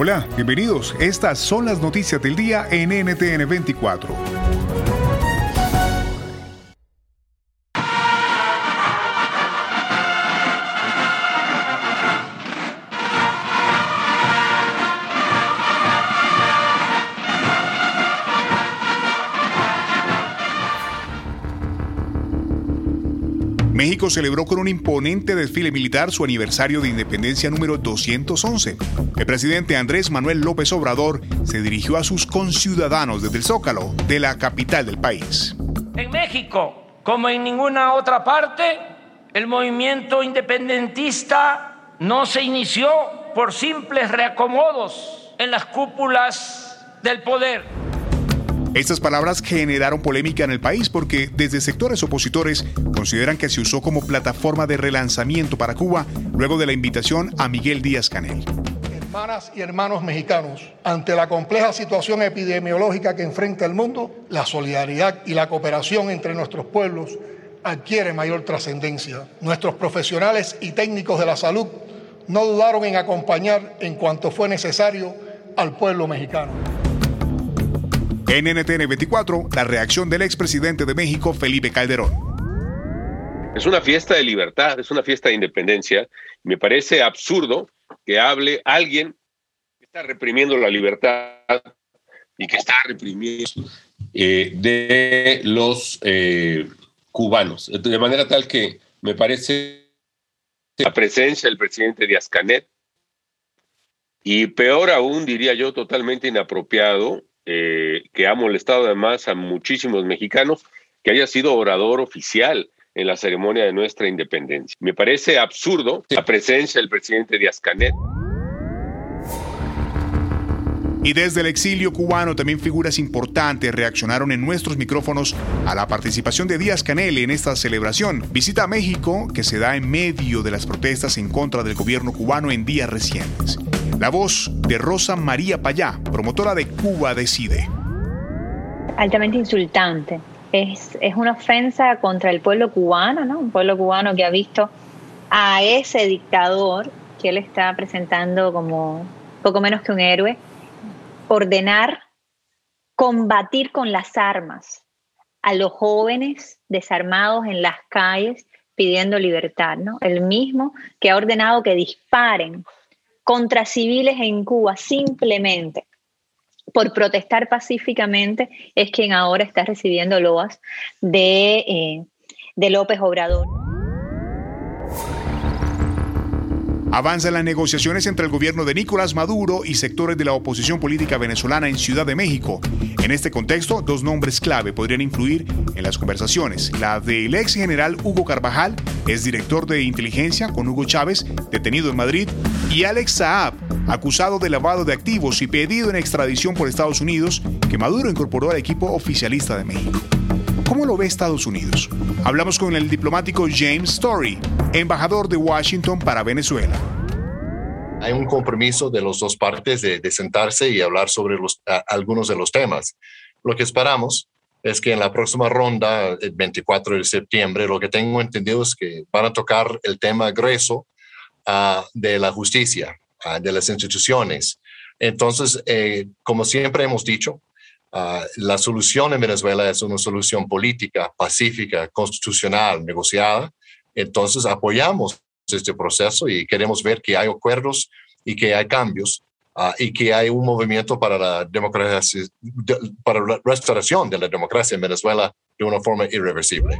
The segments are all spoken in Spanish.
Hola, bienvenidos. Estas son las noticias del día en NTN 24. Celebró con un imponente desfile militar su aniversario de independencia número 211. El presidente Andrés Manuel López Obrador se dirigió a sus conciudadanos desde el Zócalo, de la capital del país. En México, como en ninguna otra parte, el movimiento independentista no se inició por simples reacomodos en las cúpulas del poder estas palabras generaron polémica en el país porque desde sectores opositores consideran que se usó como plataforma de relanzamiento para Cuba luego de la invitación a Miguel Díaz Canel. Hermanas y hermanos mexicanos, ante la compleja situación epidemiológica que enfrenta el mundo, la solidaridad y la cooperación entre nuestros pueblos adquiere mayor trascendencia. Nuestros profesionales y técnicos de la salud no dudaron en acompañar en cuanto fue necesario al pueblo mexicano. En NTN 24, la reacción del expresidente de México, Felipe Calderón. Es una fiesta de libertad, es una fiesta de independencia. Me parece absurdo que hable alguien que está reprimiendo la libertad y que está reprimiendo eh, de los eh, cubanos. De manera tal que me parece la presencia del presidente Díaz Canet y peor aún, diría yo, totalmente inapropiado eh, que ha molestado además a muchísimos mexicanos, que haya sido orador oficial en la ceremonia de nuestra independencia. Me parece absurdo la presencia del presidente Díaz Canet. Y desde el exilio cubano también figuras importantes reaccionaron en nuestros micrófonos a la participación de Díaz Canel en esta celebración. Visita a México que se da en medio de las protestas en contra del gobierno cubano en días recientes. La voz de Rosa María Payá, promotora de Cuba Decide. Altamente insultante. Es, es una ofensa contra el pueblo cubano, ¿no? Un pueblo cubano que ha visto a ese dictador que él está presentando como poco menos que un héroe, ordenar combatir con las armas a los jóvenes desarmados en las calles pidiendo libertad, ¿no? El mismo que ha ordenado que disparen contra civiles en Cuba simplemente por protestar pacíficamente es quien ahora está recibiendo loas de, eh, de López Obrador. Avanzan las negociaciones entre el gobierno de Nicolás Maduro y sectores de la oposición política venezolana en Ciudad de México. En este contexto, dos nombres clave podrían influir en las conversaciones. La del ex general Hugo Carvajal, es director de inteligencia con Hugo Chávez, detenido en Madrid, y Alex Saab, acusado de lavado de activos y pedido en extradición por Estados Unidos, que Maduro incorporó al equipo oficialista de México. ¿Cómo lo ve Estados Unidos? Hablamos con el diplomático James Story, embajador de Washington para Venezuela. Hay un compromiso de las dos partes de, sentarse y hablar sobre los, algunos de los temas. Lo que esperamos es que en la próxima ronda, el 24 de septiembre, lo que tengo entendido es que van a tocar el tema grueso ah, de la justicia, ah, de las instituciones. Entonces, eh, como siempre hemos dicho, Ah, la solución en Venezuela es una solución política, pacífica, constitucional, negociada. Entonces apoyamos este proceso y queremos ver que hay acuerdos y que hay cambios uh, y que hay un movimiento para la democracia, para la restauración de la democracia en Venezuela de una forma irreversible.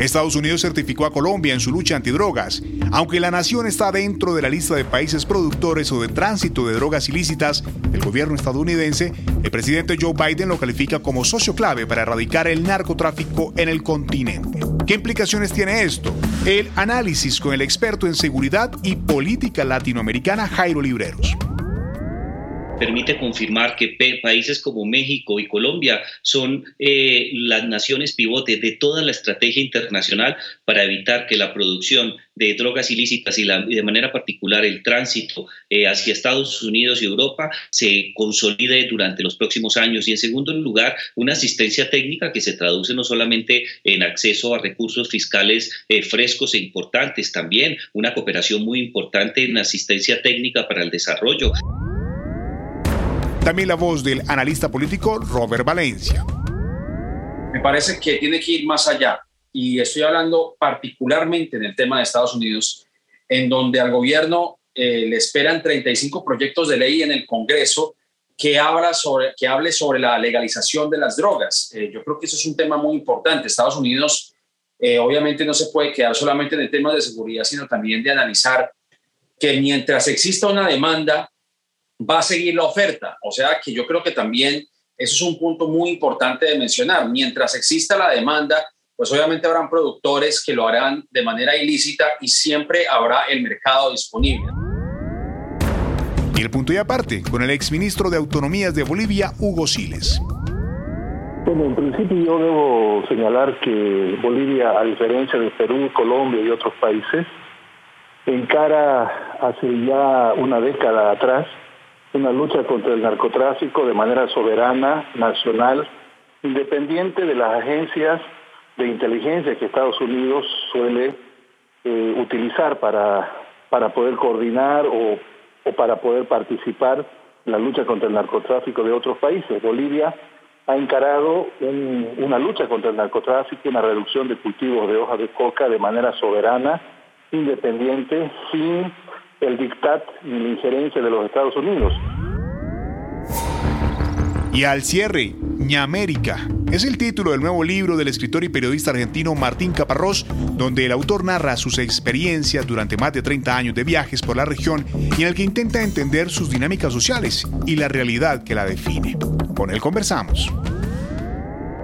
Estados Unidos certificó a Colombia en su lucha antidrogas. Aunque la nación está dentro de la lista de países productores o de tránsito de drogas ilícitas del gobierno estadounidense, el presidente Joe Biden lo califica como socio clave para erradicar el narcotráfico en el continente. ¿Qué implicaciones tiene esto? El análisis con el experto en seguridad y política latinoamericana Jairo Libreros permite confirmar que países como México y Colombia son eh, las naciones pivote de toda la estrategia internacional para evitar que la producción de drogas ilícitas y, de manera particular el tránsito eh, hacia Estados Unidos y Europa se consolide durante los próximos años. Y en segundo lugar, una asistencia técnica que se traduce no solamente en acceso a recursos fiscales eh, frescos e importantes, también una cooperación muy importante en asistencia técnica para el desarrollo. También la voz del analista político Robert Valencia. Me parece que tiene que ir más allá y estoy hablando particularmente en el tema de Estados Unidos, en donde al gobierno eh, le esperan 35 proyectos de ley en el Congreso que, habla sobre, que hable sobre la legalización de las drogas. Eh, yo creo que eso es un tema muy importante. Estados Unidos eh, obviamente no se puede quedar solamente en el tema de seguridad, sino también de analizar que mientras exista una demanda va a seguir la oferta. O sea que yo creo que también eso es un punto muy importante de mencionar. Mientras exista la demanda, pues obviamente habrán productores que lo harán de manera ilícita y siempre habrá el mercado disponible. Y el punto y aparte, con el exministro de Autonomías de Bolivia, Hugo Siles. Bueno, en principio yo debo señalar que Bolivia, a diferencia de Perú, Colombia y otros países, encara hace ya una década atrás una lucha contra el narcotráfico de manera soberana, nacional, independiente de las agencias de inteligencia que Estados Unidos suele eh, utilizar para, para poder coordinar o, o para poder participar en la lucha contra el narcotráfico de otros países. Bolivia ha encarado una lucha contra el narcotráfico, una reducción de cultivos de hoja de coca de manera soberana, independiente, sin el dictat y la injerencia de los Estados Unidos. Y al cierre, Ñamérica. Es el título del nuevo libro del escritor y periodista argentino Martín Caparrós, donde el autor narra sus experiencias durante más de 30 años de viajes por la región y en el que intenta entender sus dinámicas sociales y la realidad que la define. Con él conversamos.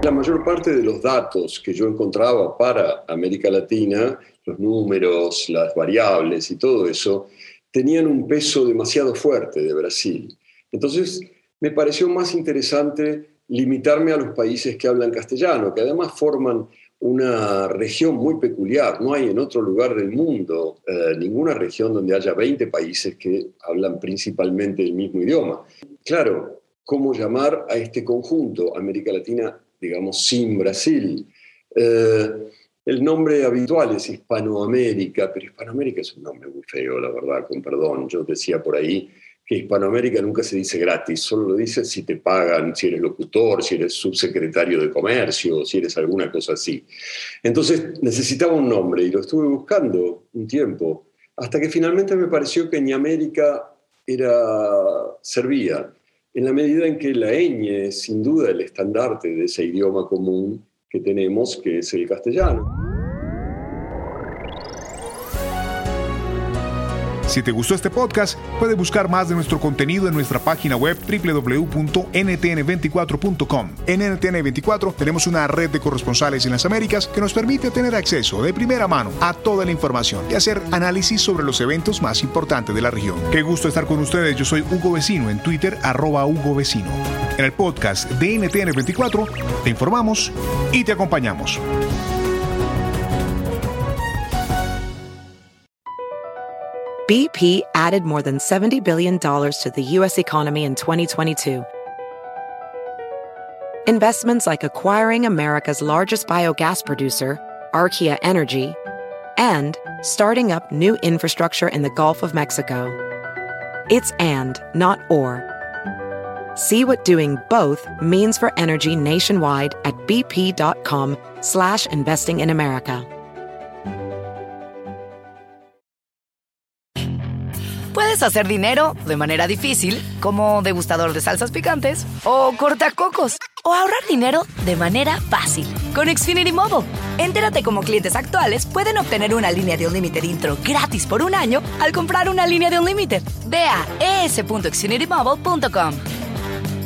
La mayor parte de los datos que yo encontraba para América Latina, los números, las variables y todo eso, tenían un peso demasiado fuerte de Brasil. Entonces, me pareció más interesante limitarme a los países que hablan castellano, que además forman una región muy peculiar. No hay en otro lugar del mundo eh, ninguna región donde haya 20 países que hablan principalmente el mismo idioma. Claro, ¿cómo llamar a este conjunto, América Latina, digamos, sin Brasil? Eh, el nombre habitual es Hispanoamérica, pero Hispanoamérica es un nombre muy feo, la verdad, con perdón. Yo decía por ahí que Hispanoamérica nunca se dice gratis, solo lo dice si te pagan, si eres locutor, si eres subsecretario de comercio, si eres alguna cosa así. Entonces necesitaba un nombre y lo estuve buscando un tiempo, hasta que finalmente me pareció que América era, servía, en la medida en que la ñ es sin duda el estandarte de ese idioma común que tenemos, que es el castellano. Si te gustó este podcast, puedes buscar más de nuestro contenido en nuestra página web www.ntn24.com. En NTN24 tenemos una red de corresponsales en las Américas que nos permite tener acceso de primera mano a toda la información y hacer análisis sobre los eventos más importantes de la región. Qué gusto estar con ustedes. Yo soy Hugo Vecino en Twitter, arroba Hugo Vecino. En el podcast de NTN24 te informamos y te acompañamos. BP added more than $70 billion to the U.S. economy in 2022. Investments like acquiring America's largest biogas producer, Archaea Energy, and starting up new infrastructure in the Gulf of Mexico. It's and, not or. See what doing both means for energy nationwide at bp.com slash investing in America. Puedes hacer dinero de manera difícil como degustador de salsas picantes o cortacocos o ahorrar dinero de manera fácil con Xfinity Mobile. Entérate cómo clientes actuales pueden obtener una línea de un límite intro gratis por un año al comprar una línea de un límite. Ve a es.xfinitymobile.com.